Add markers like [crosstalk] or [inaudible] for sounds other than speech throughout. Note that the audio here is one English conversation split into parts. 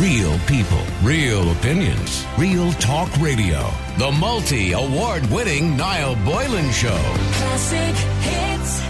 Real people, real opinions, real talk radio. The multi award winning Niall Boylan Show. Classic hits.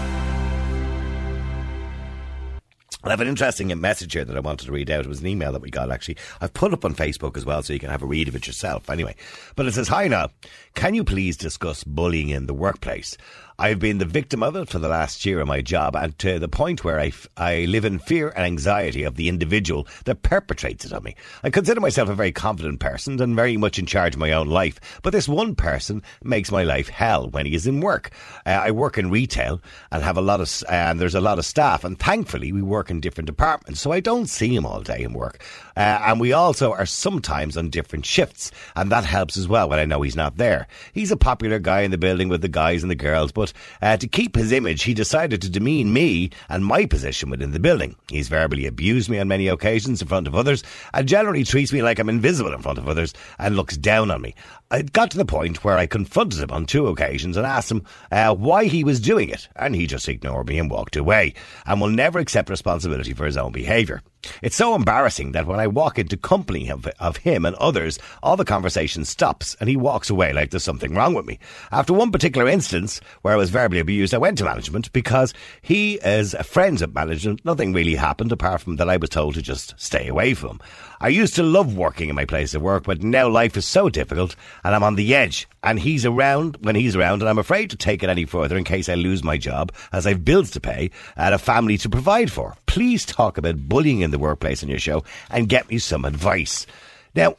I have an interesting message here that I wanted to read out. It was an email that we got actually. I've put up on Facebook as well so you can have a read of it yourself. Anyway, but it says, Hi now, can you please discuss bullying in the workplace? I've been the victim of it for the last year of my job and to the point where I, f- I live in fear and anxiety of the individual that perpetrates it on me. I consider myself a very confident person and very much in charge of my own life, but this one person makes my life hell when he is in work. Uh, I work in retail and have a lot of, uh, and there's a lot of staff and thankfully we work in different departments, so I don't see him all day in work. Uh, and we also are sometimes on different shifts and that helps as well when I know he's not there. He's a popular guy in the building with the guys and the girls, but uh, to keep his image, he decided to demean me and my position within the building. He's verbally abused me on many occasions in front of others and generally treats me like I'm invisible in front of others and looks down on me. It got to the point where I confronted him on two occasions and asked him uh, why he was doing it, and he just ignored me and walked away and will never accept responsibility for his own behaviour. It's so embarrassing that when I walk into company of, of him and others, all the conversation stops and he walks away like there's something wrong with me. After one particular instance where I was verbally abused, I went to management because he is friends at management. Nothing really happened apart from that I was told to just stay away from him. I used to love working in my place of work, but now life is so difficult and I'm on the edge. And he's around when he's around, and I'm afraid to take it any further in case I lose my job, as I've bills to pay and a family to provide for. Please talk about bullying in the workplace on your show and get me some advice. Now,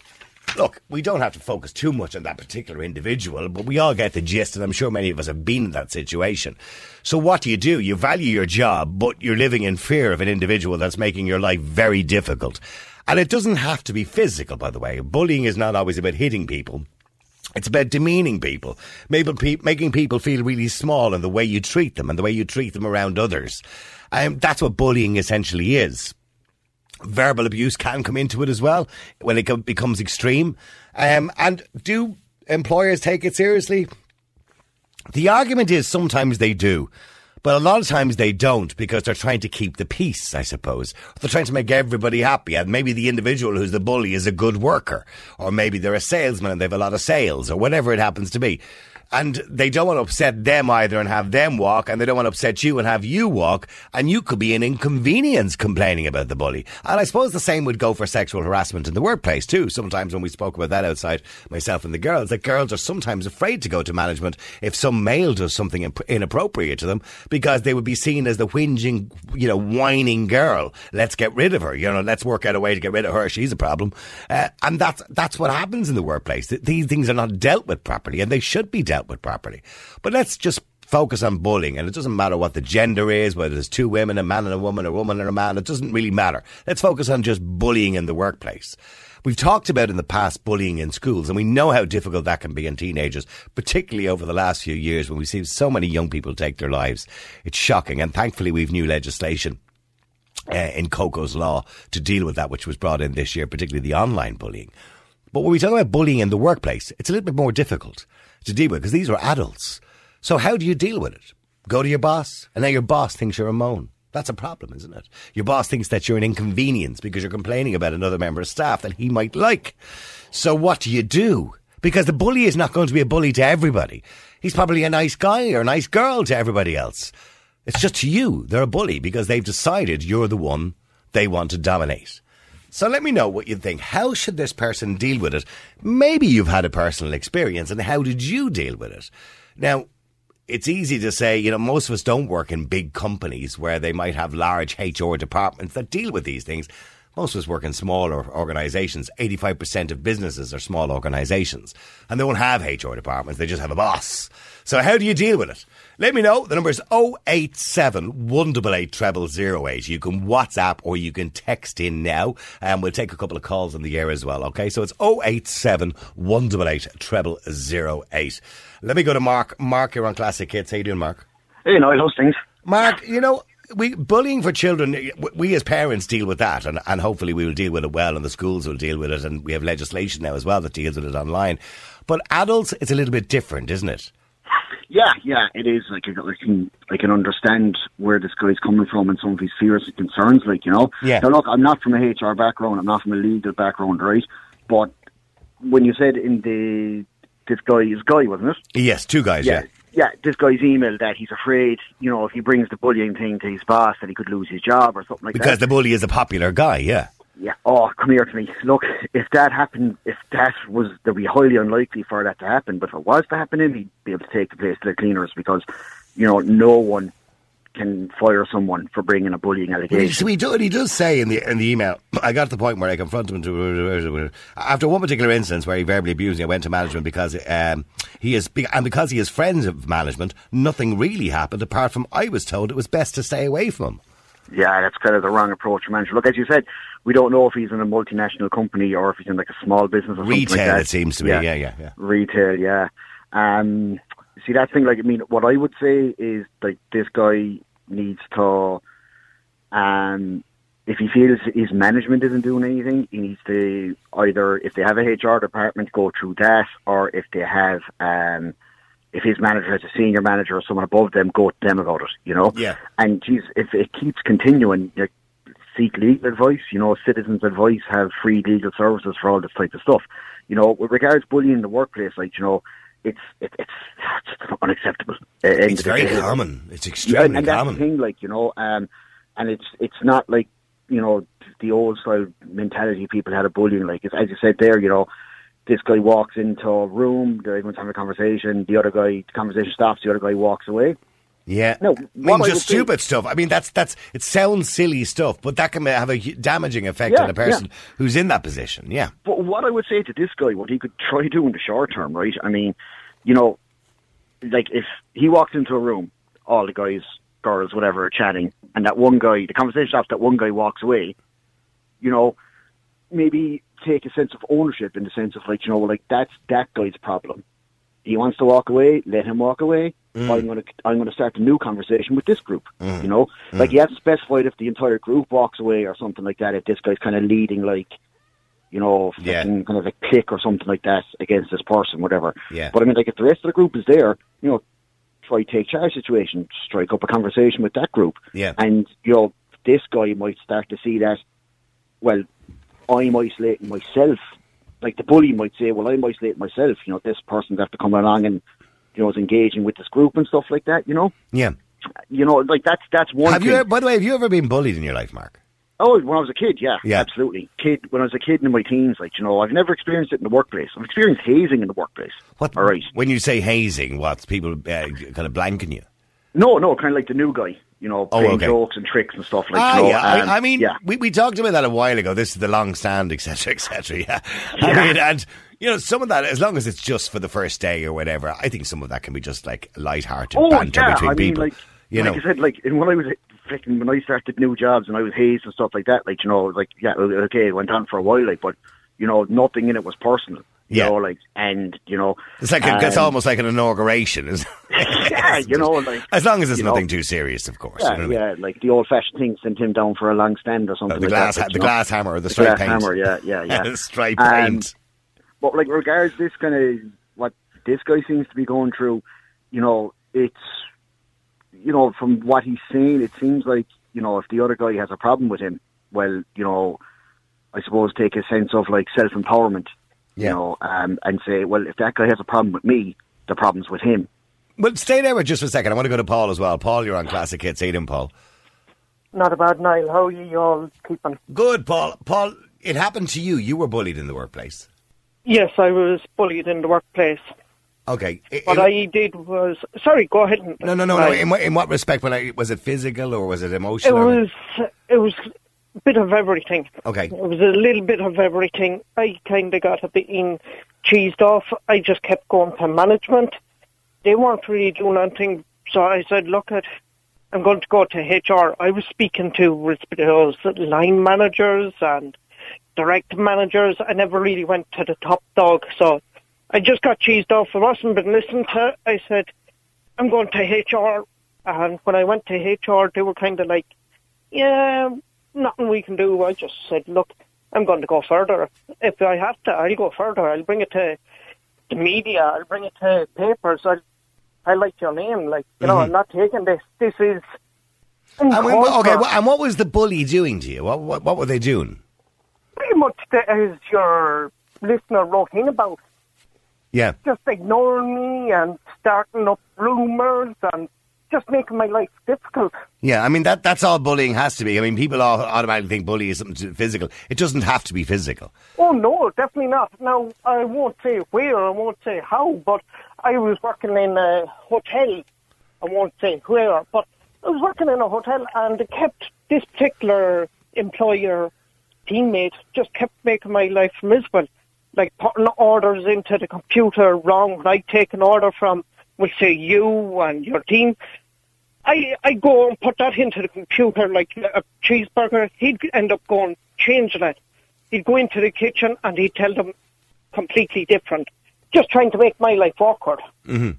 Look, we don't have to focus too much on that particular individual, but we all get the gist, and I'm sure many of us have been in that situation. So, what do you do? You value your job, but you're living in fear of an individual that's making your life very difficult. And it doesn't have to be physical, by the way. Bullying is not always about hitting people. It's about demeaning people, making people feel really small in the way you treat them and the way you treat them around others. Um, that's what bullying essentially is verbal abuse can come into it as well when it becomes extreme. Um, and do employers take it seriously? The argument is sometimes they do. But a lot of times they don't because they're trying to keep the peace, I suppose. They're trying to make everybody happy. And maybe the individual who's the bully is a good worker. Or maybe they're a salesman and they have a lot of sales or whatever it happens to be. And they don't want to upset them either and have them walk, and they don't want to upset you and have you walk, and you could be an inconvenience complaining about the bully. And I suppose the same would go for sexual harassment in the workplace too. Sometimes when we spoke about that outside, myself and the girls, that girls are sometimes afraid to go to management if some male does something imp- inappropriate to them because they would be seen as the whinging, you know, whining girl. Let's get rid of her. You know, let's work out a way to get rid of her. She's a problem. Uh, and that's, that's what happens in the workplace. These things are not dealt with properly and they should be dealt with properly. But let's just focus on bullying and it doesn't matter what the gender is, whether it's two women, a man and a woman, a woman and a man. It doesn't really matter. Let's focus on just bullying in the workplace. We've talked about in the past bullying in schools, and we know how difficult that can be in teenagers, particularly over the last few years when we've seen so many young people take their lives. It's shocking, and thankfully we've new legislation uh, in Coco's law to deal with that, which was brought in this year, particularly the online bullying. But when we talk about bullying in the workplace, it's a little bit more difficult to deal with because these are adults. So how do you deal with it? Go to your boss, and now your boss thinks you're a moan. That's a problem, isn't it? Your boss thinks that you're an inconvenience because you're complaining about another member of staff that he might like. So what do you do? Because the bully is not going to be a bully to everybody. He's probably a nice guy or a nice girl to everybody else. It's just to you. They're a bully because they've decided you're the one they want to dominate. So let me know what you think. How should this person deal with it? Maybe you've had a personal experience and how did you deal with it? Now, it's easy to say, you know, most of us don't work in big companies where they might have large HR departments that deal with these things. Most of us work in smaller organisations. 85% of businesses are small organisations. And they won't have HR departments, they just have a boss. So how do you deal with it? Let me know. The number is 087 188 0008. You can WhatsApp or you can text in now and we'll take a couple of calls in the air as well. Okay, so it's 087 188 0008. Let me go to Mark. Mark, you're on Classic Hits. How you doing, Mark? Hey, Niall, how's things? Mark, you know, we bullying for children. We as parents deal with that, and, and hopefully we will deal with it well, and the schools will deal with it, and we have legislation now as well that deals with it online. But adults, it's a little bit different, isn't it? Yeah, yeah, it is. Like I can, I can understand where this guy's coming from and some of his fears and concerns. Like you know, Yeah. Now look, I'm not from a HR background. I'm not from a legal background, right? But when you said in the this guy is guy, wasn't it? Yes, two guys. Yeah. yeah. This guy's email that he's afraid, you know, if he brings the bullying thing to his boss, that he could lose his job or something like that. Because the bully is a popular guy. Yeah. Yeah. Oh, come here to me. Look, if that happened, if that was, there'd be highly unlikely for that to happen. But if it was to happen, him, he'd be able to take the place to the cleaners because, you know, no one can fire someone for bringing a bullying allegation. so he, do, he does say in the in the email, I got to the point where I confronted him to, after one particular instance where he verbally abused me. I went to management because um, he is and because he is friends of management. Nothing really happened apart from I was told it was best to stay away from him. Yeah, that's kind of the wrong approach manager. Look, as you said, we don't know if he's in a multinational company or if he's in like a small business or something like Retail, that. it seems to be. Yeah, yeah, yeah. Retail, yeah. Um, see, that thing, like, I mean, what I would say is, like, this guy needs to, um, if he feels his management isn't doing anything, he needs to either, if they have a HR department, go through that, or if they have, um, if his manager has a senior manager or someone above them, go to them about it, you know? Yeah. And geez, if it keeps continuing, like, seek legal advice, you know, citizens' advice, have free legal services for all this type of stuff. You know, with regards bullying in the workplace, like, you know, it's it, it's, it's unacceptable. Uh, It's very common. It's Yeah, extremely and, and that's common. the thing, like you know, um, and it's it's not like you know the old style mentality people had of bullying. Like as you said there, you know, this guy walks into a room, everyone's having a conversation. The other guy, the conversation stops. The other guy walks away. Yeah. No, I mean, just stupid stuff. I mean, that's that's it sounds silly stuff, but that can have a damaging effect Yeah, on a person who's in that position. Yeah. But what I would say to this guy, what he could try [laughs] do in the short term, right? I mean, you know, like if he walks into a room, all the guys, girls, whatever, are chatting, and that one guy, the conversation stops, that one guy walks away, you know, maybe take a sense of ownership in the sense of like, you know, like that's that guy's problem. He wants to walk away, let him walk away. Mm. I'm going to I'm going to start a new conversation with this group. Mm. You know, mm. like he hasn't specified if the entire group walks away or something like that. If this guy's kind of leading, like you know, Yeah. kind of a click or something like that against this person, whatever. Yeah. But I mean, like if the rest of the group is there, you know, try take charge situation, strike up a conversation with that group. Yeah. And you know, this guy might start to see that. Well, I'm isolating myself. Like the bully might say, well, I'm isolating myself. You know, this person's have to come along and you know is engaging with this group and stuff like that. You know, Yeah. you know, like that's that's one. Have thing. you, by the way, have you ever been bullied in your life, Mark? Oh, when I was a kid, yeah, Yeah. absolutely. Kid, when I was a kid in my teens, like you know, I've never experienced it in the workplace. I've experienced hazing in the workplace. What? All right. When you say hazing, what's people uh, kind of blanking you? No, no, kind of like the new guy. You know, Oh, playing okay. jokes and tricks and stuff like. ah, you know, yeah. I, I mean, yeah. we, we talked about that a while ago. This is the long stand, etc., etc. [laughs] Yeah. I mean, and you know, some of that, as long as it's just for the first day or whatever, I think some of that can be just like light-hearted Oh banter yeah, between I mean, people. like, you like know, I said, like and when I was freaking when I started new jobs and I was hazed and stuff like that, like you know, like yeah, okay, it went on for a while, like, but you know, nothing in it was personal. You Yeah. know, like, and you know, it's like a, it's um, almost like an inauguration, is [laughs] yeah, you know, like as long as it's you know, nothing too serious, of course. Yeah, you know what I mean? like the old-fashioned thing sent him down for a long stand or something. Uh, the like glass, that, ha- the know. glass hammer, or the The stripe paint. hammer, yeah, yeah, [laughs] yeah. stripe Um, paint. But like regards this kind of what this guy seems to be going through, you know, it's you know from what he's saying, it seems like you know if the other guy has a problem with him, well, you know, I suppose take a sense of like self empowerment, Yeah. you know, um, and say, well, if that guy has a problem with me, the problem's with him. Well, stay there with just for a second. I want to go to Paul as well. Paul, you're on Classic Hits. Aidan, Paul. Not a bad Niall. How are you all keeping? Good, Paul. Paul, it happened to you. You were bullied in the workplace. Yes, I was bullied in the workplace. Okay. I- What in- I did was sorry. Go ahead. no, no, no, no. In what, in what respect? When I, was it physical or was it It emotional? or- was it was a bit of everything. Okay. It was a little bit of everything. I kind of got a bit in cheesed off. I just kept going to management. They weren't really doing anything, so I said, "Look at." I'm going to go to HR. I was speaking to those line managers and direct managers. I never really went to the top dog, so I just got cheesed off. I wasn't been listened to. I said, I'm going to HR. And when I went to HR, they were kind of like, yeah, nothing we can do. I just said, look, I'm going to go further. If I have to, I'll go further. I'll bring it to the media. I'll bring it to papers. I'll, I like your name. Like, you know, mm-hmm. I'm not taking this. This is. And okay, wh- and what was the bully doing to you? What, what, what were they doing? Pretty much the, as your listener wrote in about. Yeah. Just ignoring me and starting up rumours and just making my life difficult. Yeah, I mean that that's all bullying has to be. I mean, people all automatically think bully is something physical. It doesn't have to be physical. Oh no, definitely not. Now I won't say where, I won't say how, but I was working in a hotel. I won't say where, but I was working in a hotel, and it kept this particular employer teammate just kept making my life miserable. Like putting orders into the computer wrong. When I take an order from, we'll say you and your team, I I go and put that into the computer like a cheeseburger. He'd end up going change that. He'd go into the kitchen and he'd tell them completely different, just trying to make my life awkward. Mm-hmm.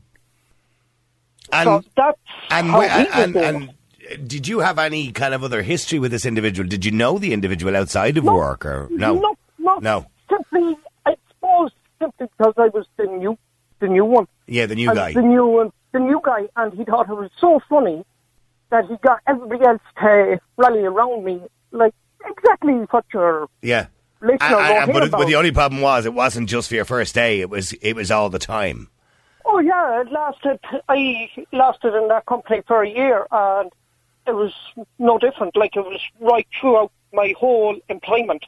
And so that's and, how he and, and did you have any kind of other history with this individual? Did you know the individual outside of No. work or no? no, no, No. Simply, I suppose, simply because I was the new, the new one. Yeah, the new guy. The new one, the new guy, and he thought it was so funny that he got everybody else to rally around me, like exactly what you're Yeah. And- and- but, but the only problem was it wasn't just for your first day. It was it was all the time. Oh yeah, it lasted. I lasted in that company for a year, and it was no different. Like it was right throughout my whole employment.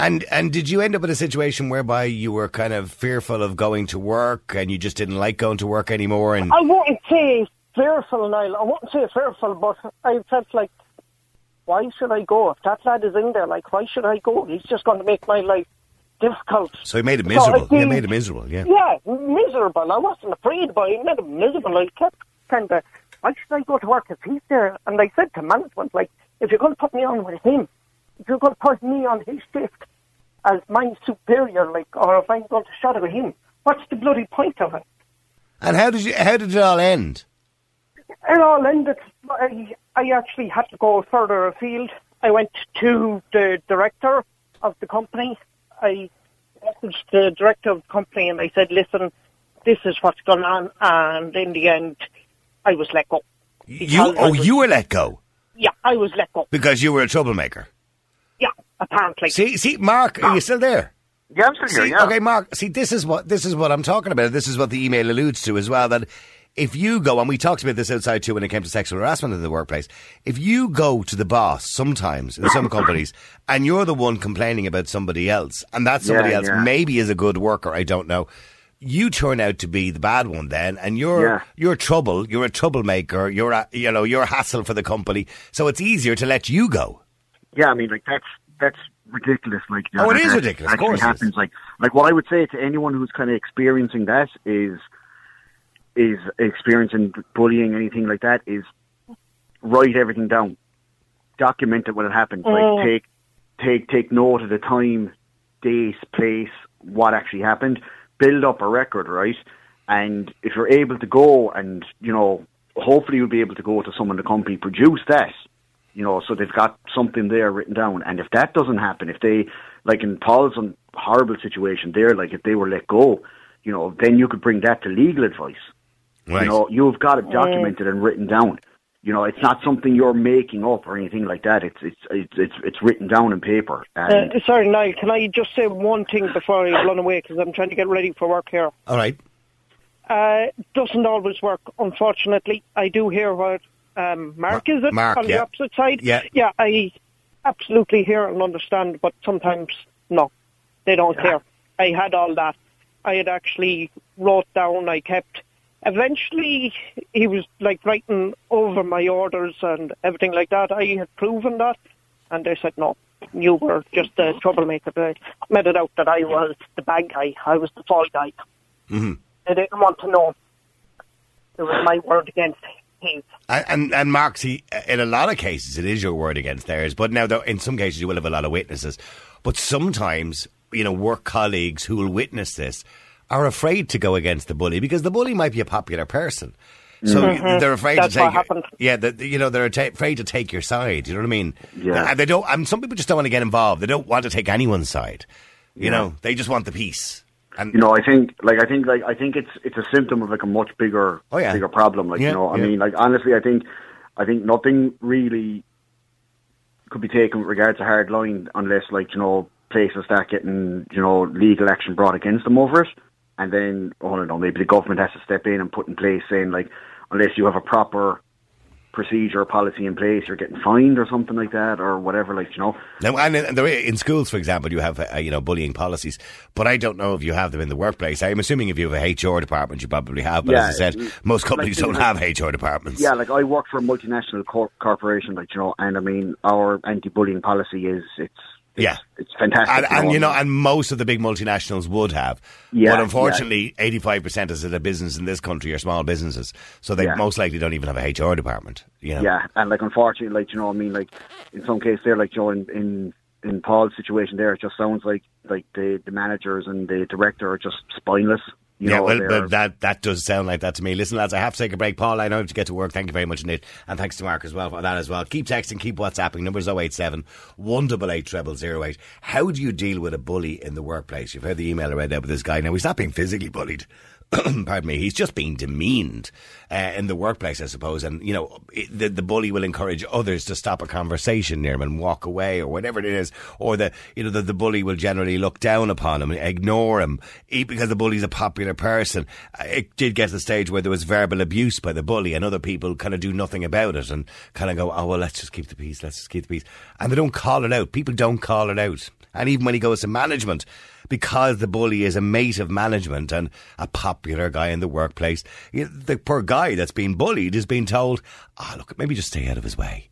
And and did you end up in a situation whereby you were kind of fearful of going to work and you just didn't like going to work anymore? And I wouldn't say fearful, Niall. I wouldn't say fearful, but I felt like, why should I go? If that lad is in there, like, why should I go? He's just going to make my life difficult. so he made it So miserable. yeah, it made it miserable. Yeah. Yeah, miserable. I wasn't afraid, but it made him miserable. I kept kind of, why should I go to work if he's there? And I said to management, like, if you're going to put me on with him, if you're going to put me on his shift as my superior, like, or if I'm going to shadow him, what's the bloody point of it? And how did you how did it all end? It all ended. I, I actually had to go further afield. I went to the director of the company. I messaged the director of the company and I said, listen, this is what's going on. And in the end, I was let go. You oh was- you were let go Yeah, I was let go. because you were a troublemaker. Yeah, apparently. See see Mark, are you still there? Yeah, I'm still here. Yeah. Okay, Mark. See, this is what this is what I'm talking about. This is what the email alludes to as well. That if you go, and we talked about this outside too when it came to sexual harassment in the workplace. If you go to the boss sometimes in some companies, [laughs] and you're the one complaining about somebody else, and that somebody Yeah, else yeah. maybe is a good worker, I don't know. You turn out to be the bad one then, and you're Yeah. you're trouble. You're a troublemaker. You're a you know you're a hassle for the company. So it's easier to let you go. Yeah, I mean, like that's that's ridiculous. Like, you Oh, know, it that is that ridiculous, of Actually course it is. happens. Like, like what I would say to anyone who's kind of experiencing that is is experiencing bullying, anything like that, is write everything down, document it when it happens. Mm. Like, take take take note of the time, date, place, what actually happened. Build up a record, right? And if you're able to go and you know, hopefully you'll be able to go to someone in the company produce that you know, so they've got something there written down. And if that doesn't happen, if they, like in Paul's un- horrible situation there, like if they were let go, you know, then you could bring that to legal advice. Right. You know, you've got it documented and written down. You know, it's not something you're making up or anything like that. It's it's it's it's, it's written down in paper. And Uh, sorry, Niall, can I just say one thing before I run away? Because I'm trying to get ready for work here. All right. Uh, doesn't always work, unfortunately. I do hear what um, Mark Mar- is it Mark, on yeah. the opposite side. Yeah. yeah. I absolutely hear and understand, but sometimes no, they don't care. I had all that. I had actually wrote down. I kept. Eventually, he was like writing over my orders and everything like that. I had proven that, and they said no. You were just a troublemaker. They made it out that I was the bad guy. I was the fall guy. Mm-hmm. They didn't want to know. It was my word against And, and and Mark, in a lot of cases, it is your word against theirs. But now, though, in some cases, you will have a lot of witnesses. But sometimes, you know, work colleagues who will witness this are afraid to go against the bully because the bully might be a popular person. So they're afraid Mm-hmm. That's to take. happened. Yeah, the, you know they're ta- afraid to take your side. You know what I mean? Yeah. And they don't. And some people just don't want to get involved. They don't want to take anyone's side. You know, they just want the peace. And- you know, I think, like, I think, like, I think it's it's a symptom of like a much bigger, Oh, yeah. bigger problem. Like, Yeah, you know, I yeah. mean, like, honestly, I think, I think nothing really could be taken with regard to hard line unless, like, you know, places start getting, you know, legal action brought against them over it, and then, oh, I don't know, maybe the government has to step in and put in place saying, like, unless you have a proper procedure or policy in place, you're getting fined or something like that, or whatever, like, you know. Now, and in, in schools, for example, you have uh, you know bullying policies, but I don't know if you have them in the workplace. I'm assuming if you have a HR department, you probably have. But as I said, most companies like, don't know, have HR departments. Yeah, like I work for a multinational cor- corporation, like you know, and I mean, our anti-bullying policy is it's, it's Yeah. it's fantastic. And, and you know, and most of the big multinationals would have, Yeah, but unfortunately, eighty-five percent of the business in this country are small businesses, so they Yeah. most likely don't even have a HR department. You know, yeah, and like unfortunately, like you know, I mean, like in some cases, there, like you know, in in in Paul's situation, there, it just sounds like like the the managers and the director are just spineless. You yeah, know, well, they're- that that does sound like that to me. Listen, lads, I have to take a break. Paul, I know I have to get to work. Thank you very much indeed. And thanks to Mark as well for that as well. Keep texting, keep WhatsApping. Numbers 087 188 0008. How do you deal with a bully in the workplace? You've heard the email I read out with this guy. Now, he's not being physically bullied. [clears throat] Pardon me. He's just being demeaned uh, in the workplace, I suppose. And, you know, it, the, the bully will encourage others to stop a conversation near him and walk away or whatever it is. Or the, you know, the, the bully will generally look down upon him, ignore him, because the bully's a popular person. Uh, It did get to the stage where there was verbal abuse by the bully and other people kind of do nothing about it and kind of go, oh, well, let's just keep the peace, let's just keep the peace. And they don't call it out. People don't call it out. And even when he goes to management, because the bully is a mate of management and a popular guy in the workplace, the poor guy that's being bullied is being told, ah, look, maybe just stay out of his way.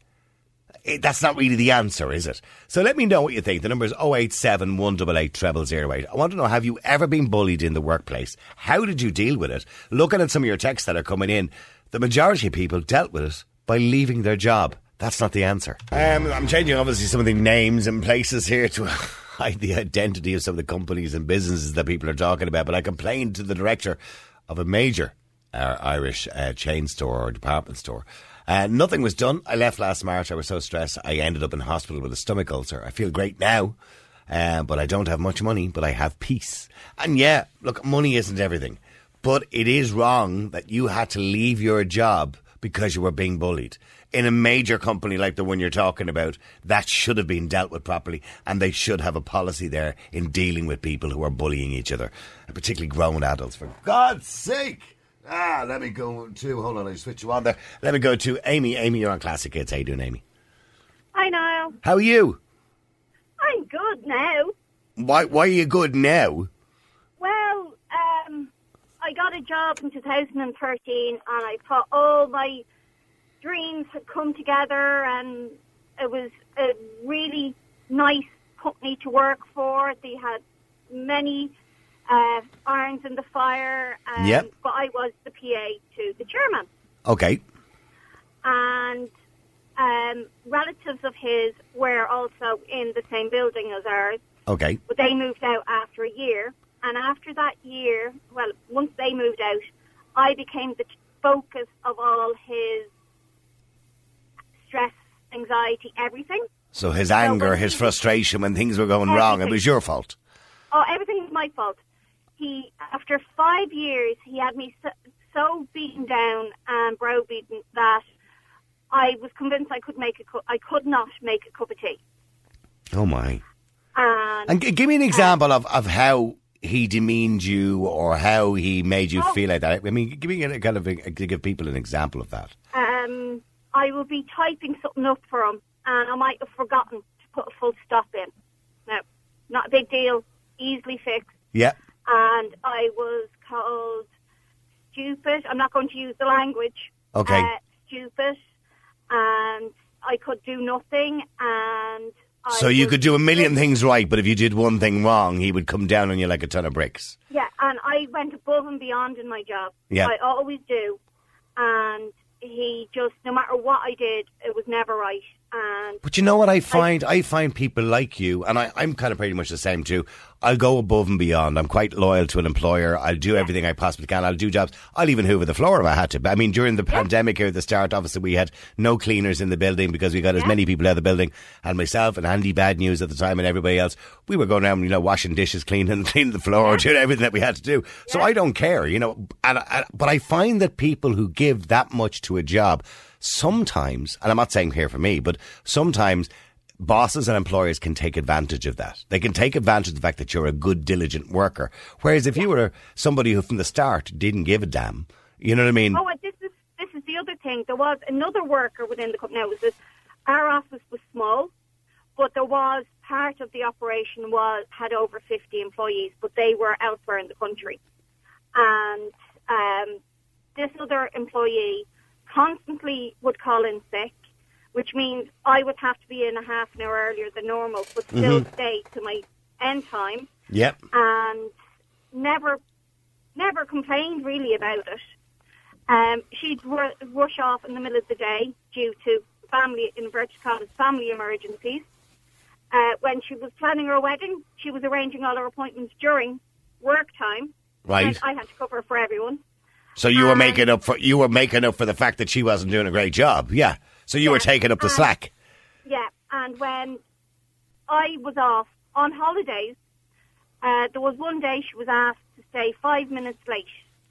That's not really the answer, is it? So let me know what you think. The number is 087 188 0008. I want to know, have you ever been bullied in the workplace? How did you deal with it? Looking at some of your texts that are coming in, the majority of people dealt with it by leaving their job. That's not the answer. Um, I'm changing obviously some of the names and places here to hide the identity of some of the companies and businesses that people are talking about. But I complained to the director of a major uh, Irish uh, chain store or department store. Uh, nothing was done. I left last March. I was so stressed. I ended up in hospital with a stomach ulcer. I feel great now, uh, but I don't have much money, but I have peace. And yeah, look, money isn't everything, but it is wrong that you had to leave your job because you were being bullied. In a major company like the one you're talking about, that should have been dealt with properly, and they should have a policy there in dealing with people who are bullying each other, and particularly grown adults. For God's sake! Ah, let me go to. Hold on, I switch you on there. Let me go to Amy. Amy, you're on Classic Hits. How you doing, Amy? Hi, Niall. How are you? I'm good now. Why? Why are you good now? Well, um, I got a job in 2013, and I thought all my dreams had come together, and it was a really nice company to work for. They had many uh, irons in the fire, um, Yep. but I was the PA to the chairman. Okay. and um, relatives of his were also in the same building as ours, Okay. but they moved out after a year. And after that year, well, once they moved out, I became the focus of all his stress, anxiety, everything. So his anger, when his he- frustration when things were going wrong, it was your fault. Oh, everything was my fault. He, after five years, he had me so, so beaten down and browbeaten that I was convinced I could make a cu- I could not make a cup of tea. Oh my. And, And g- give me an example of, of how he demeaned you or how he made you Oh. feel like that. I mean, give me a kind of a, to give people an example of that. um, I will be typing something up for him, and I might have forgotten to put a full stop in. Now, not a big deal, easily fixed. Yeah. And I was called stupid. I'm not going to use the language. Okay. Uh, stupid, and I could do nothing. And I So you could do a million things right, but if you did one thing wrong, he would come down on you like a ton of bricks. Yeah, and I went above and beyond in my job. Yeah. I always do. And he just, no matter what I did, it was never right. And But you know what I find? I find people like you, and I, I'm kind of pretty much the same too. I'll go above and beyond. I'm quite loyal to an employer. I'll do everything I possibly can. I'll do jobs. I'll even hoover the floor if I had to. But I mean, during the pandemic here at the start, obviously we had no cleaners in the building because we got as many people out of the building. And myself and Andy Bad News at the time and everybody else, we were going around, you know, washing dishes, cleaning, [laughs] cleaning the floor, doing everything that we had to do. So I don't care, you know. And, and but I find that people who give that much to a job, sometimes, and I'm not saying here for me, but sometimes bosses and employers can take advantage of that. They can take advantage of the fact that you're a good, diligent worker. Whereas if you were somebody who from the start didn't give a damn, you know what I mean? Oh, and this is this is the other thing. There was another worker within the company. Now, was that our office was small, but there was part of the operation was had over fifty employees, but they were elsewhere in the country, and um, this other employee constantly would call in sick, which means I would have to be in a half an hour earlier than normal, but still stay to my end time Yep. and never never complained really about it. Um, she'd ru- rush off in the middle of the day due to family, inverted commas, family emergencies. Uh, when she was planning her wedding, she was arranging all her appointments during work time. Right. And I had to cover for everyone. So you were Um, making up for you were making up for the fact that she wasn't doing a great job. Yeah. So you were taking up the Um, slack. Yeah, and when I was off on holidays, uh, there was one day she was asked to stay five minutes late,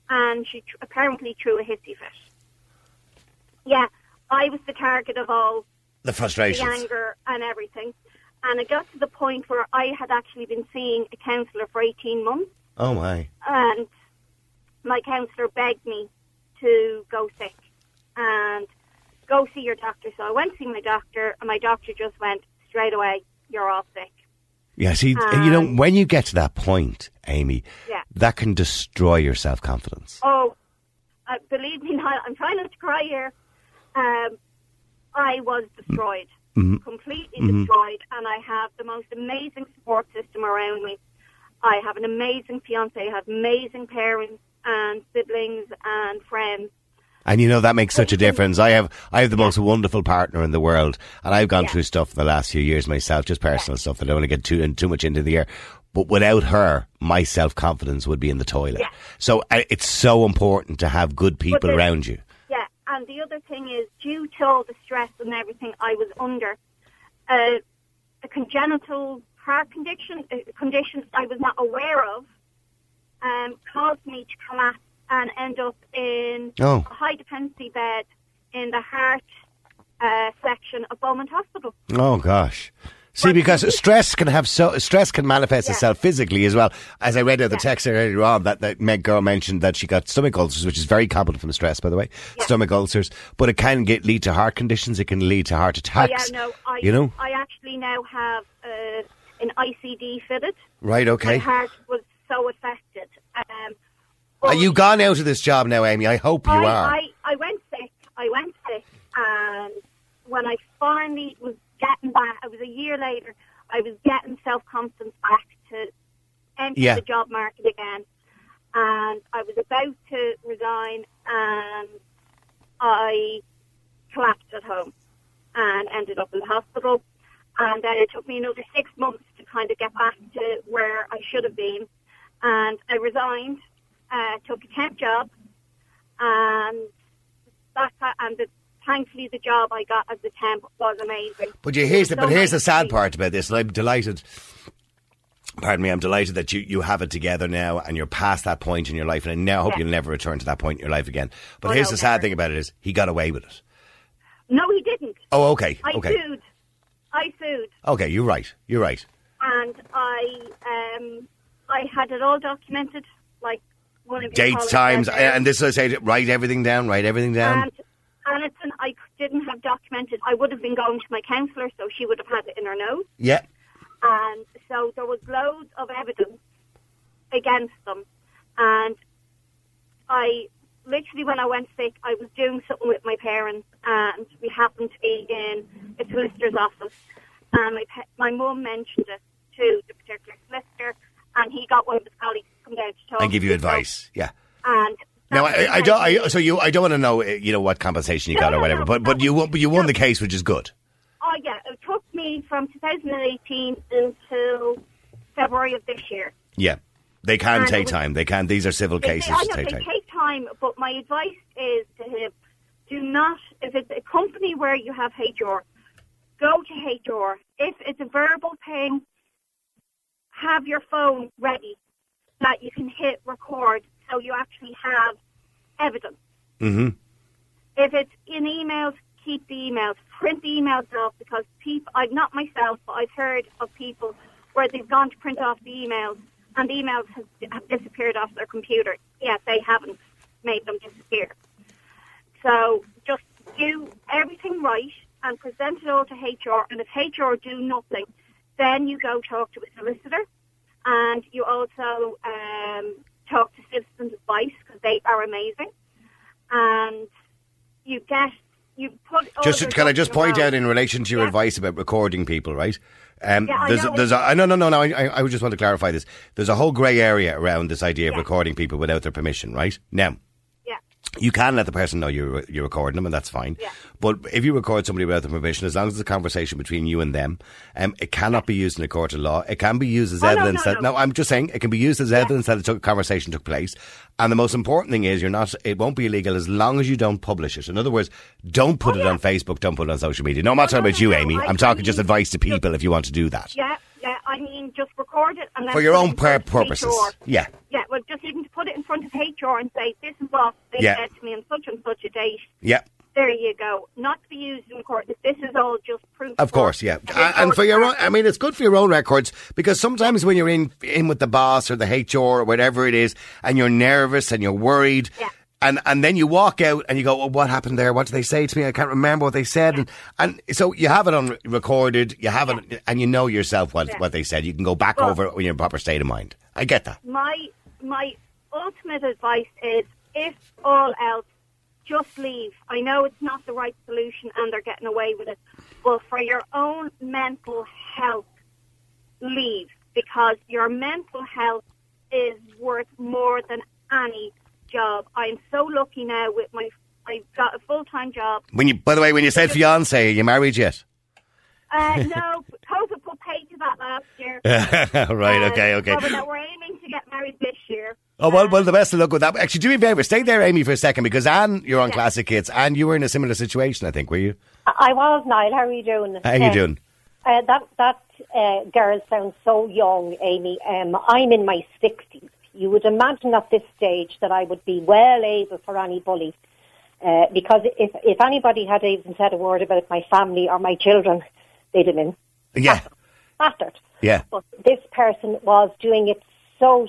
and she tr- apparently threw a hissy fit. Yeah, I was the target of all The frustration, the anger and everything, and it got to the point where I had actually been seeing a counsellor for 18 months, Oh my. and my counsellor begged me to go sick and go see your doctor. So I went to see my doctor, and my doctor just went straight away, "You're all sick." Yeah, see, you know, Um, when you get to that point, Amy, Yeah. that can destroy your self confidence. Oh, uh, believe me, [laughs] not, I'm trying not to cry here. Um, I was destroyed, completely destroyed, and I have the most amazing support system around me. I have an amazing fiance, I have amazing parents and siblings and friends. And you know that makes such a difference. I have I have the most wonderful partner in the world, and I've gone Yeah. through stuff in the last few years myself, just personal stuff. That I don't want to get too in, too much into the air. But without her, my self confidence would be in the toilet. Yeah. So uh, it's so important to have good people around you. Yeah, and the other thing is, due to all the stress and everything I was under, uh, a congenital heart condition, a condition I was not aware of, um, caused me to collapse and end up in Oh. a high dependency bed in the heart uh, section of Beaumont Hospital. Oh gosh. See, because stress can have so stress can manifest Yeah. itself physically as well. As I read out the Yeah. text earlier on, that that Meg girl mentioned that she got stomach ulcers, which is very common from stress, by the way. Yeah. Stomach ulcers, but it can get lead to heart conditions. It can lead to heart Oh, yeah, attacks. no, I, you know, I actually now have uh, an ICD fitted. right? Okay. My heart was so affected. Um, Are you gone out of this job now, Amy? I hope you I, are. I, I went sick. I went sick, and when I finally was getting back, it was a year later. I was getting self confidence back to enter Yeah. the job market again, and I was about to resign, and I collapsed at home and ended up in the hospital. And then it took me another six months to kind of get back to where I should have been. And I resigned, uh, took a temp job, and that and the, thankfully the job I got as a temp was amazing. But you, here's the So but here's the sad part about this, and I'm delighted. Pardon me, I'm delighted that you, you have it together now, and you're past that point in your life, and I now hope Yeah. you'll never return to that point in your life again. But Oh, here's no, the sad never. thing about it is he got away with it. No, he didn't. Oh, okay, I okay, sued. I sued, okay. You're right. You're right. and I um I had it all documented, like one of your Dates, times, and this is I say write everything down. Write everything down. And Alison, I didn't have documented. I would have been going to my counsellor, so she would have had it in her notes. yeah. and so there was loads of evidence against them. And I literally, when I went sick, I was doing something with my parents, and we happened to be in a solicitor's office, and my pa- my mum mentioned it to the particular solicitor, and he got one of his colleagues down to talk. And give you advice. Yeah. And Now I, I don't. I, so you, I don't want to know, uh, you know, what compensation you No, got or no, whatever. no, but but no. you won. But you won the case, which is good. Oh yeah, it took me from 2018 until February of this year. Yeah. They can And take was- time. They can. These are civil They- cases I know take they time. take time, but my advice is to him: do not. If it's a company where you have HR, go to HR. If it's a verbal thing, have your phone ready that you can hit record, so you actually have evidence. hmm If it's in emails, keep the emails. Print the emails off because people, I've not myself, but I've heard of people where they've gone to print off the emails and the emails have, have disappeared off their computer. Yes, they haven't made them disappear. So just do everything right and present it all to HR. And if HR do nothing, then you go talk to a solicitor and you also um, talk to Citizens Advice because they are amazing. And you get you put Just can I just point out in relation to your Yeah. advice about recording people, right? Um, Yeah, I there's know there's a, I no no no no I, I I just want to clarify this. There's a whole grey area around this idea of Yeah. recording people without their permission, right? Now. You can let the person know you're you're recording them, and that's fine. Yeah. But if you record somebody without the permission, as long as it's a conversation between you and them, um, it cannot be used in a court of law. It can be used as Oh, evidence no, that no. I'm just saying it can be used as evidence that a took, conversation took place. And the most important thing is you're not. It won't be illegal as long as you don't publish it. In other words, don't put it on Facebook, don't put it on social media. No, I'm not Oh, no, talking about no, you, no, Amy. I- I'm talking just advice to people if you want to do that Yeah, yeah. I mean, just record it and then for your own pur- purposes. HR. Yeah. Yeah, well, just even to put it in front of HR and say, this is what they Yeah. said to me on such and such a date. Yeah. There you go. Not to be used in court. This is all just proof. Of course, yeah, and for your own. I mean, it's good for your own records because sometimes when you're in in with the boss or the HR or whatever it is, and you're nervous and you're worried, Yeah. And and then you walk out and you go, well, "What happened there? What did they say to me? I can't remember what they said." And, and so you have it on recorded, you have it, and you know yourself what Yeah. what they said. You can go back Well- over it when you're in proper state of mind. I get that. My my ultimate advice is, if all else, just leave. I know it's not the right solution, and they're getting away with it, but for your own mental health, leave because your mental health is worth more than any job. I'm so lucky now with my. I've got a full time job. When you, by the way, when you said fiance, are you married yet? Uh, [laughs] no, COVID put pay to that last year. [laughs] right. Uh, Okay. Okay. But we're aiming to get married this year. Oh well, well, the best of luck with that. Actually, do me a favour, stay there, Amy, for a second, because Anne, you're on Yeah. Classic Hits, and you were in a similar situation, I think, were you? I was, Niall. How are you doing? How are you Uh, doing? Uh, that that uh, girl sounds so young, Amy. Um, I'm in my 60s. You would imagine at this stage that I would be well able for any bully. Uh, because if if anybody had even said a word about my family or my children, they'd have been Yeah, battered. yeah. But this person was doing it so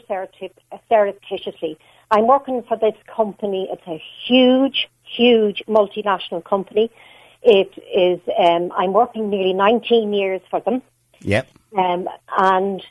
surreptitiously. I'm working for this company. It's a huge, huge multinational company. It is. Um, I'm working nearly 19 years for them, Yeah. um, and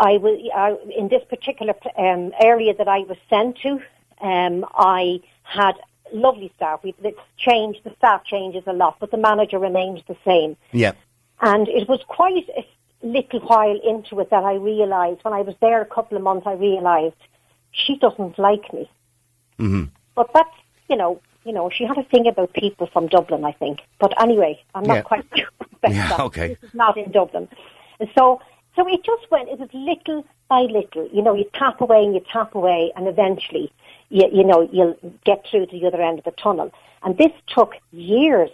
I was I, in this particular um, area that I was sent to. Um, I had lovely staff. We've it's changed. The staff changes a lot, but the manager remains the same. Yeah. And it was quite a little while into it that I realised, when I was there a couple of months, I realised she doesn't like me. hmm But that's, you know, you know, she had a thing about people from Dublin, I think. But anyway, I'm not Yeah. quite [laughs] sure about Yeah, that. okay. This is not in Dublin. And so, so it just went, it was little by little. You know, you tap away and you tap away and eventually, you, you know, you'll get through to the other end of the tunnel. And this took years.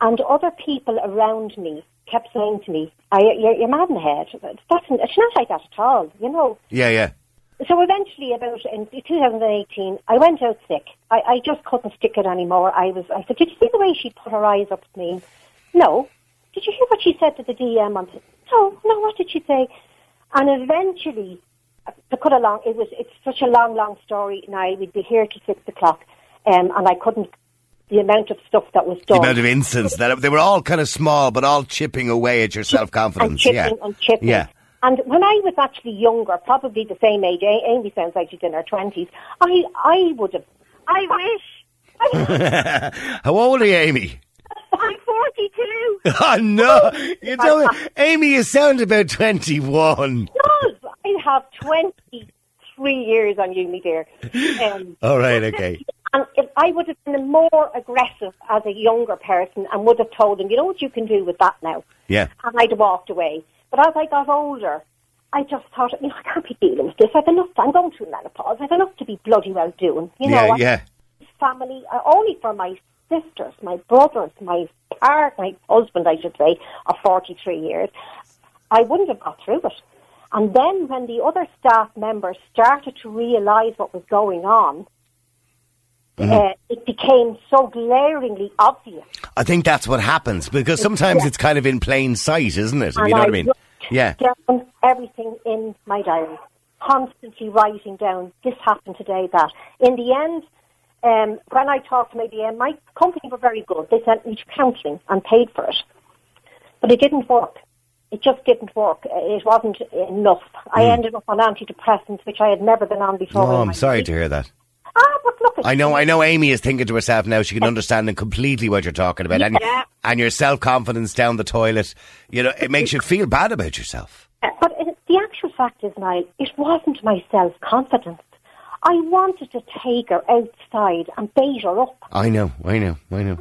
And other people around me kept saying to me, I, you're, you're mad in the head. That's, it's not like that at all, you know. Yeah, yeah. So eventually, about in 2018, I went out sick. I, I just couldn't stick it anymore. I was. I said, "Did you see the way she put her eyes up at me?" No. Did you hear what she said to the DM? On no, no. What did she say? And eventually, to cut along, it was. It's such a long, long story. Now we'd be here till six o'clock, um, and I couldn't. The amount of stuff that was done. The amount of incidents that they were all kind of small, but all chipping away at your self confidence. chipping Yeah. and chipping. Yeah. And when I was actually younger, probably the same age, Amy sounds like she's in her twenties. I I would have. I wish. [laughs] How old are you, Amy? I'm 42. [laughs] Oh no! You don't. Amy, you sound about twenty-one. does. I have 23 years on you, me dear. Um, [laughs] All right. [laughs] Okay. And if I would have been more aggressive as a younger person and would have told him, you know what you can do with that now. Yeah. And I'd have walked away. But as I got older, I just thought, you know, I can't be dealing with this. I've enough. I'm going through menopause. I've enough to be bloody well doing. You know, yeah, I- yeah. family, uh, only for my sisters, my brothers, my part, my husband, I should say, of 43 years, I wouldn't have got through it. And then when the other staff members started to realise what was going on, Mm-hmm. uh, it became so glaringly obvious. I think that's what happens because sometimes Yeah. it's kind of in plain sight, isn't it? And you know I what I mean? Yeah. down everything in my diary, constantly writing down this happened today, that. In the end, um, when I talked to my DM, my company were very good. They sent me to counselling and paid for it, but it didn't work. It just didn't work. It wasn't enough. I ended up on antidepressants, which I had never been on before. Hmm. Oh, I'm sorry life. to hear that. Ah, but look, I know, I know. Amy is thinking to herself now. She can understand and completely what you're talking about, and Yeah. and your self confidence down the toilet. You know, it makes you feel bad about yourself. But the actual fact is, Niall, it wasn't my self confidence. I wanted to take her outside and bait her up. I know, I know, I know.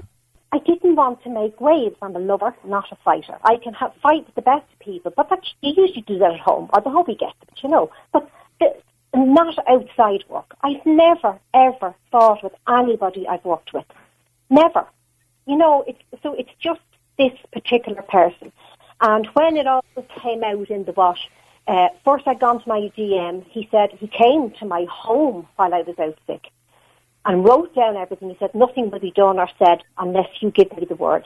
I didn't want to make waves. I'm a lover, not a fighter. I can have, fight with the best people, but that, you usually do that at home, or the hobby gets it, you know. But the, not outside work. I've never, ever fought with anybody I've worked with. Never. You know, it's, so it's just this particular person. And when it all came out in the wash, uh, first I'd gone to my DM. He said he came to my home while I was out sick and wrote down everything. He said, nothing will be done or said unless you give me the word.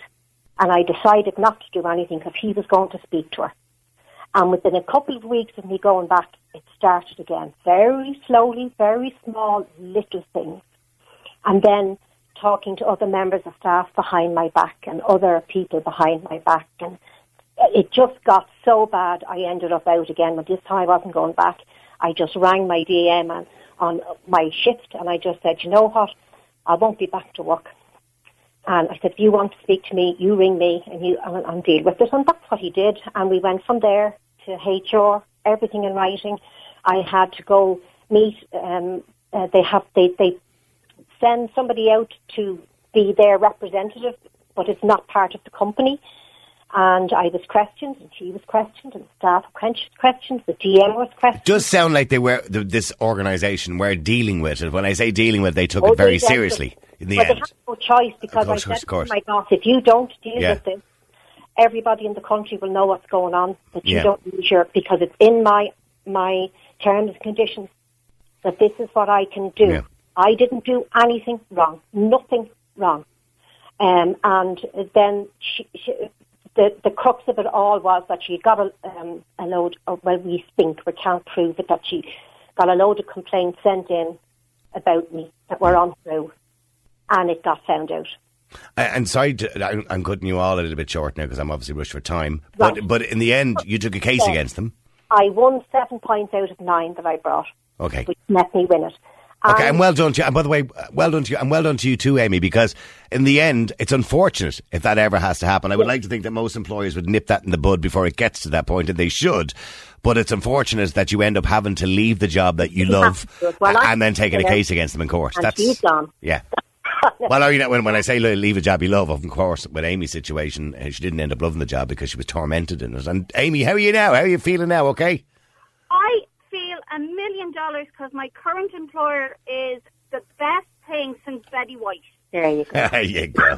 And I decided not to do anything because he was going to speak to her. And within a couple of weeks of me going back, it started again. Very slowly, very small, little things. And then talking to other members of staff behind my back and other people behind my back. And it just got so bad, I ended up out again. But this time I wasn't going back. I just rang my DM and, on my shift and I just said, you know what, I won't be back to work. And I said, if you want to speak to me, you ring me and you and, and deal with it. And that's what he did. And we went from there to HR, everything in writing. I had to go meet. Um, uh, they have they they send somebody out to be their representative, but it's not part of the company. And I was questioned, and she was questioned, and the staff were questioned, the GM was questioned. It does sound like they were the, this organisation were dealing with it. When I say dealing with, they took Oh, it very seriously in the end. they had no choice because course, I said to my boss, if you don't deal Yeah. with this, everybody in the country will know what's going on. But you Yeah. don't use your because it's in my my terms and conditions that this is what I can do. Yeah. I didn't do anything wrong, nothing wrong. Um, and then she, she, the the crux of it all was that she got a, um, a load. Of, well, we think we can't prove it that she got a load of complaints sent in about me that were on untrue, and it got found out. And sorry, to, I'm, cutting you all a little bit short now because I'm obviously rushed for time. But Right. but in the end, you took a case Yeah. against them. I won seven points out of nine that I brought, Okay. which let me win it. Okay, And and well done to you. And by the way, well done to you, and well done to you too, Amy. Because in the end, it's unfortunate if that ever has to happen. I would like to think that most employers would nip that in the bud before it gets to that point, and they should. But it's unfortunate that you end up having to leave the job that you love to do it. Well, and then taking a case against them in court. That's she's gone. yeah. well, you know, when, when I say leave a job you love, of course, with Amy's situation, uh, she didn't end up loving the job because she was tormented in it. And Amy, how are you now? How are you feeling now? Okay. I feel a million dollars because my current employer is the best thing since Betty White. There you go. [laughs] there you go.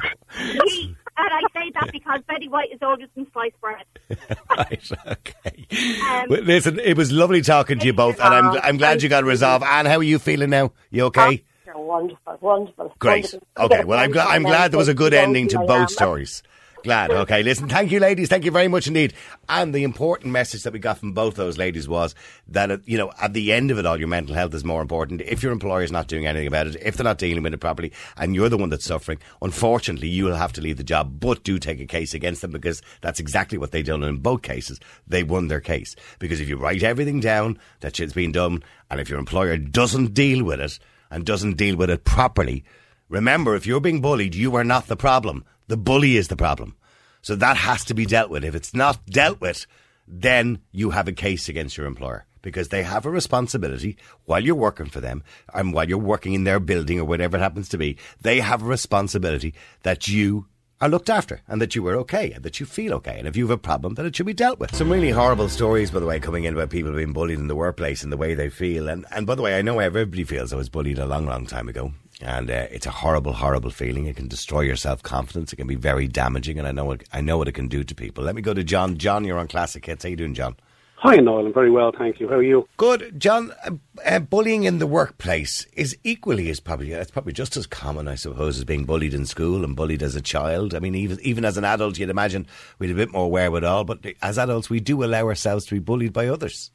And I say that because Betty White is older than sliced bread. [laughs] right. Okay. Um, Well, listen, it was lovely talking to you both, and I'm I'm glad you got resolved. Anne, how are you feeling now? You okay? You're wonderful, wonderful. Great. wonderful. Okay. Well, I'm glad I'm glad there was a good ending to both stories. Glad. Okay. Listen, thank you, ladies. Thank you very much indeed. And the important message that we got from both those ladies was that, you know, at the end of it all, your mental health is more important. If your employer is not doing anything about it, if they're not dealing with it properly, and you're the one that's suffering, unfortunately, you will have to leave the job. But do take a case against them because that's exactly what they done. In both cases, they won their case. Because if you write everything down that shit's been done, and if your employer doesn't deal with it and doesn't deal with it properly, Remember, if you're being bullied, you are not the problem. The bully is the problem. So that has to be dealt with. If it's not dealt with, then you have a case against your employer because they have a responsibility while you're working for them and while you're working in their building or whatever it happens to be. They have a responsibility that you are looked after and that you are okay and that you feel okay. And if you have a problem, that it should be dealt with. Some really horrible stories, by the way, coming in about people being bullied in the workplace and the way they feel. And, and by the way, I know everybody feels I was bullied a long, long time ago. And uh, it's a horrible, horrible feeling. It can destroy your self confidence. It can be very damaging, and I know what I know what it can do to people. Let me go to John. John, you're on Classic Hits. How you doing, John? Hi, Noel. I'm very well, thank you. How are you? Good, John. Uh, uh, bullying in the workplace is equally as probably it's probably just as common, I suppose, as being bullied in school and bullied as a child. I mean, even even as an adult, you'd imagine we'd a bit more wherewithal, but as adults, we do allow ourselves to be bullied by others.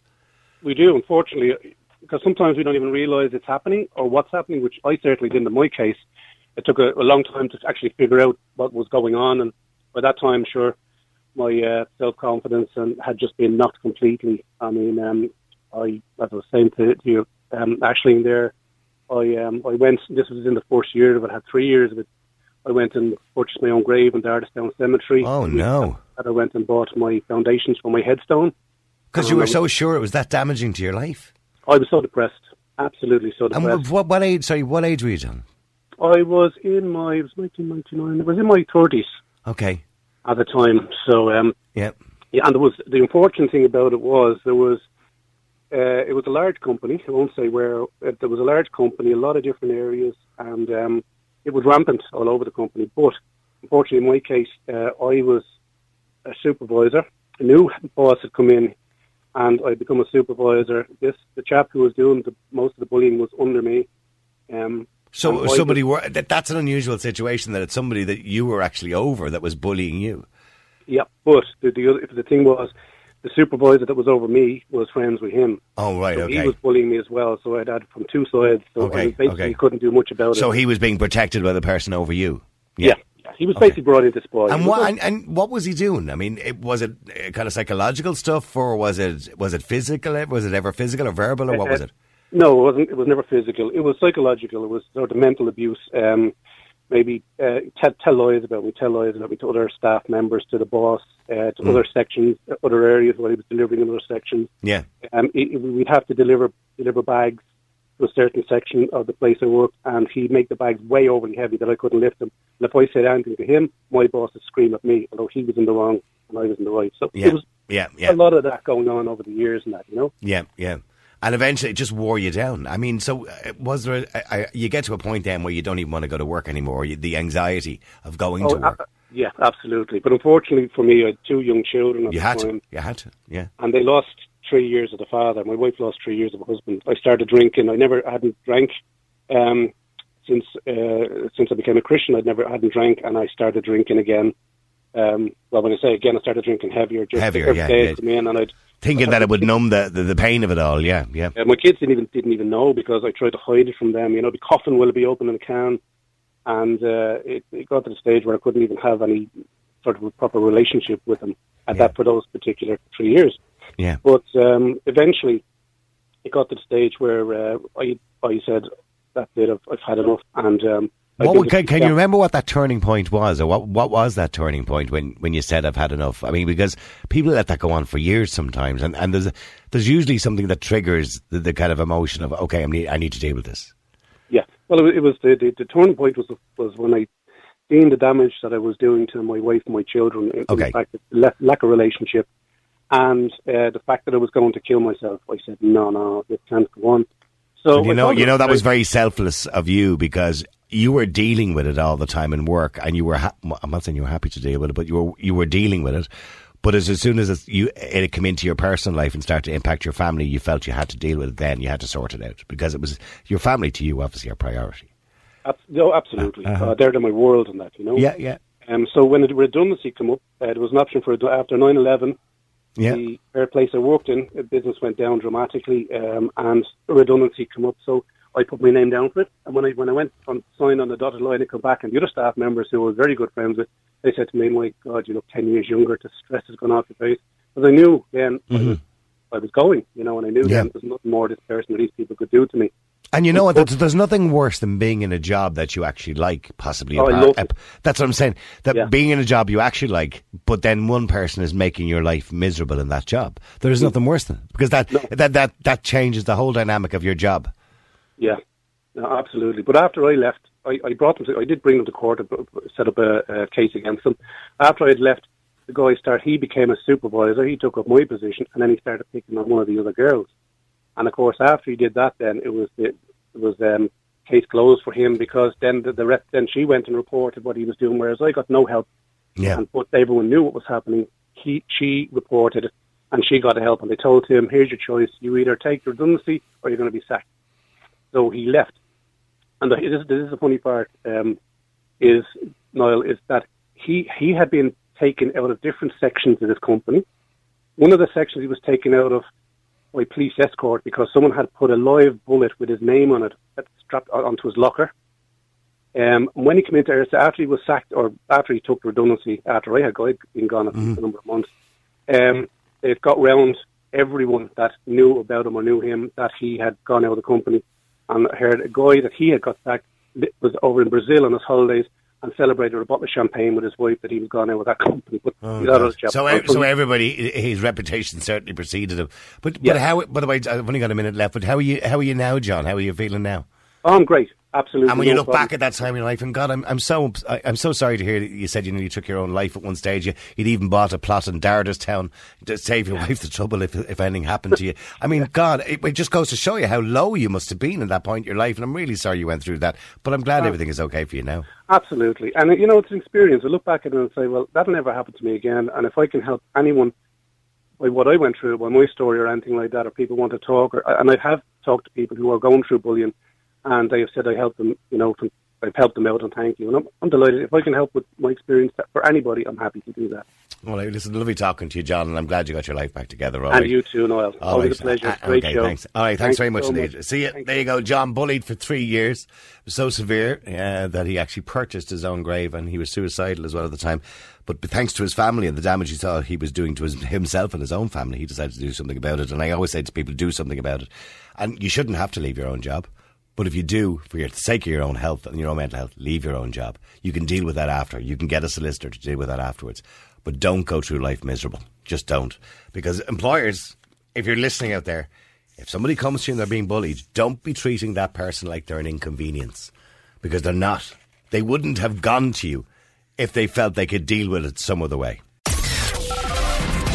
We do, unfortunately, because sometimes we don't even realise it's happening or what's happening, which I certainly didn't in my case. It took a, a long time to actually figure out what was going on, and by that time, sure my uh, self confidence and had just been knocked completely. I mean, um, I as I was saying to, to you, um, Ashley, there, I um, I went. This was in the first year of it. I had three years of it. I went and purchased my own grave in Dardistown Cemetery. Oh no! And I went and bought my foundations for my headstone. Because you were so sure it was that damaging to your life. I was so depressed, absolutely so depressed. And what, what age? Sorry, what age were you, John? I was in my. It was 1999. I was in my thirties. Okay at the time. So um, yeah, yeah, and there was the unfortunate thing about it was there was uh, it was a large company. I won't say where. Uh, there was a large company, a lot of different areas, and um, it was rampant all over the company. But unfortunately, in my case, uh, I was a supervisor. A new boss had come in, and I become a supervisor. This the chap who was doing the, most of the bullying was under me. Um, so somebody were that, that's an unusual situation that it's somebody that you were actually over that was bullying you. Yeah, but the the, the thing was the supervisor that was over me was friends with him. Oh right, so okay. He was bullying me as well, so I'd had from two sides. So okay, I basically okay. couldn't do much about so it. So he was being protected by the person over you. Yeah. yeah. He was basically brought into spoil. And what and, and, what was he doing? I mean, it, was it uh, kind of psychological stuff, or was it was it physical? Was it ever physical or verbal, or what was Uh, it? No, it wasn't. It was never physical. It was psychological. It was sort of mental abuse. Um, maybe uh, tell, tell lies about me, tell lies about me to other staff members, to the boss, uh, to Mm. other sections, other areas where he was delivering in other sections. Yeah. Um, it, it- we'd have to deliver deliver bags to a certain section of the place I worked, and he'd make the bags way overly heavy that I couldn't lift them. And if I said anything to him, my boss would scream at me, although he was in the wrong and I was in the right. So Yeah. it was Yeah, yeah. a lot of that going on over the years and that, you know. Yeah, yeah. And eventually it just wore you down. I mean, so uh, was there, a, a, you get to a point then where you don't even want to go to work anymore, you, the anxiety of going to Oh, work. uh, yeah, absolutely. But unfortunately for me, I had two young children you had time, to, you had to, yeah. and they lost three years of the father. My wife lost three years of a husband. I started drinking. I never hadn't drank um, since uh, since I became a Christian. I'd never hadn't drank, and I started drinking again. Um, well, when I say again, I started drinking heavier. Just Heavier, every yeah, day yeah. In and I'd Thinking that it would numb the, the, the pain of it all, yeah, yeah. Uh, my kids didn't even didn't even know because I tried to hide it from them. You know, the coffin will be open in a can, and uh, it, it got to the stage where I couldn't even have any sort of a proper relationship with them at Yeah. that for those particular three years. Yeah. But um, eventually, it got to the stage where uh, I I said that's it. I've, I've had enough, and um, What, can, can you remember what that turning point was, or what what was that turning point when, when you said I've had enough? I mean, because people let that go on for years sometimes, and, and there's there's usually something that triggers the, the kind of emotion of okay, I need I need to deal with this. Yeah. Well, it was, it was the, the the turning point was was when I seen the damage that I was doing to my wife and my children. in- in Okay. the fact lack of relationship, and uh, the fact that I was going to kill myself. I said, no, no, this can't go on. So And you know, you know that was very selfless of you because you were dealing with it all the time in work, and you were. Ha- I'm not saying you were happy to deal with it, but you were you were dealing with it. But as, as soon as it, you it came into your personal life and started to impact your family, you felt you had to deal with it. Then you had to sort it out because it was your family to you, obviously, a priority. Ab- no, absolutely. Uh-huh. Uh, they're in my world and that, you know. Yeah, yeah, Um, so when the redundancy came up, uh, there was an option for after 9/11. Yeah. The place I worked in, business went down dramatically, um, and redundancy came up. So I put my name down for it. And when I when I went on sign on the dotted line and come back, and the other staff members who were very good friends with, they said to me, "My God, you look ten years younger. The stress has gone off your face." But I knew then I, was, I was going, you know, and I knew Mm-hmm. Yeah. then there was nothing more this person or these people could do to me. And you know what? There's, there's nothing worse than being in a job that you actually like, possibly. Oh, apart- That's what I'm saying. That Yeah. being in a job you actually like, but then one person is making your life miserable in that job. There's Mm. nothing worse than it because that that that that changes the whole dynamic of your job. Yeah, no, absolutely. But after I left, I, I brought them. To, I did bring them to court, uh, set up a, a case against them. After I had left, the guy started. He became a supervisor. He took up my position, and then he started picking on one of the other girls. And of course, after he did that, then it was the, it was um, case closed for him because then the, the rep, then she went and reported what he was doing, whereas I got no help. Yeah. And but everyone knew what was happening. He she reported it, and she got a help. And they told him, "Here's your choice. You either take your redundancy or you're going to be sacked." So he left. And the, this, this is the funny part. Um, is Niall is that he he had been taken out of different sections of this company. One of the sections he was taken out of by police escort because someone had put a live bullet with his name on it that strapped onto his locker. Um, and when he came into so after he was sacked or after he took redundancy, after I had been gone for a number of months, um, it got round everyone that knew about him or knew him that he had gone out of the company. And heard a guy that he had got sacked was over in Brazil on his holidays and celebrated a bottle of champagne with his wife that he was gone out with that company. But oh, he got out of job. So, so everybody, his reputation certainly preceded him. But but Yeah. how? By the way, I've only got a minute left. But how are you? How are you now, John? How are you feeling now? Oh, I'm great. Absolutely. And when you no look problem. back at that time in your life, and God, I'm, I'm so I- I'm so sorry to hear that you said you nearly took your own life at one stage. You, you'd even bought a plot in Dardistown to save your wife the trouble if if anything happened to you. I mean, God, it, it just goes to show you how low you must have been at that point in your life. And I'm really sorry you went through that. But I'm glad everything is okay for you now. Absolutely. And, uh, you know, it's an experience. I look back at it and say, well, that'll never happen to me again. And if I can help anyone by what I went through, by my story or anything like that, or people want to talk, or, and I have talked to people who are going through bullying, and they have said I helped them, you know, from, I've helped them out, and thank you. And I'm, I'm delighted. If I can help with my experience for anybody, I'm happy to do that. Well, listen, lovely talking to you, John, and I'm glad you got your life back together. All and right. you too, Noel. All Always right. a pleasure. Uh, Great okay, show. thanks. All right, thanks, very much so indeed. See you. There you go. John bullied for three years. So severe uh, that he actually purchased his own grave, and he was suicidal as well at the time. But thanks to his family and the damage he saw he was doing to his, himself and his own family, he decided to do something about it. And I always say to people, do something about it. And you shouldn't have to leave your own job. But if you do, for the sake of your own health and your own mental health, leave your own job. You can deal with that after. You can get a solicitor to deal with that afterwards. But don't go through life miserable. Just don't. Because employers, if you're listening out there, if somebody comes to you and they're being bullied, don't be treating that person like they're an inconvenience. Because they're not. They wouldn't have gone to you if they felt they could deal with it some other way.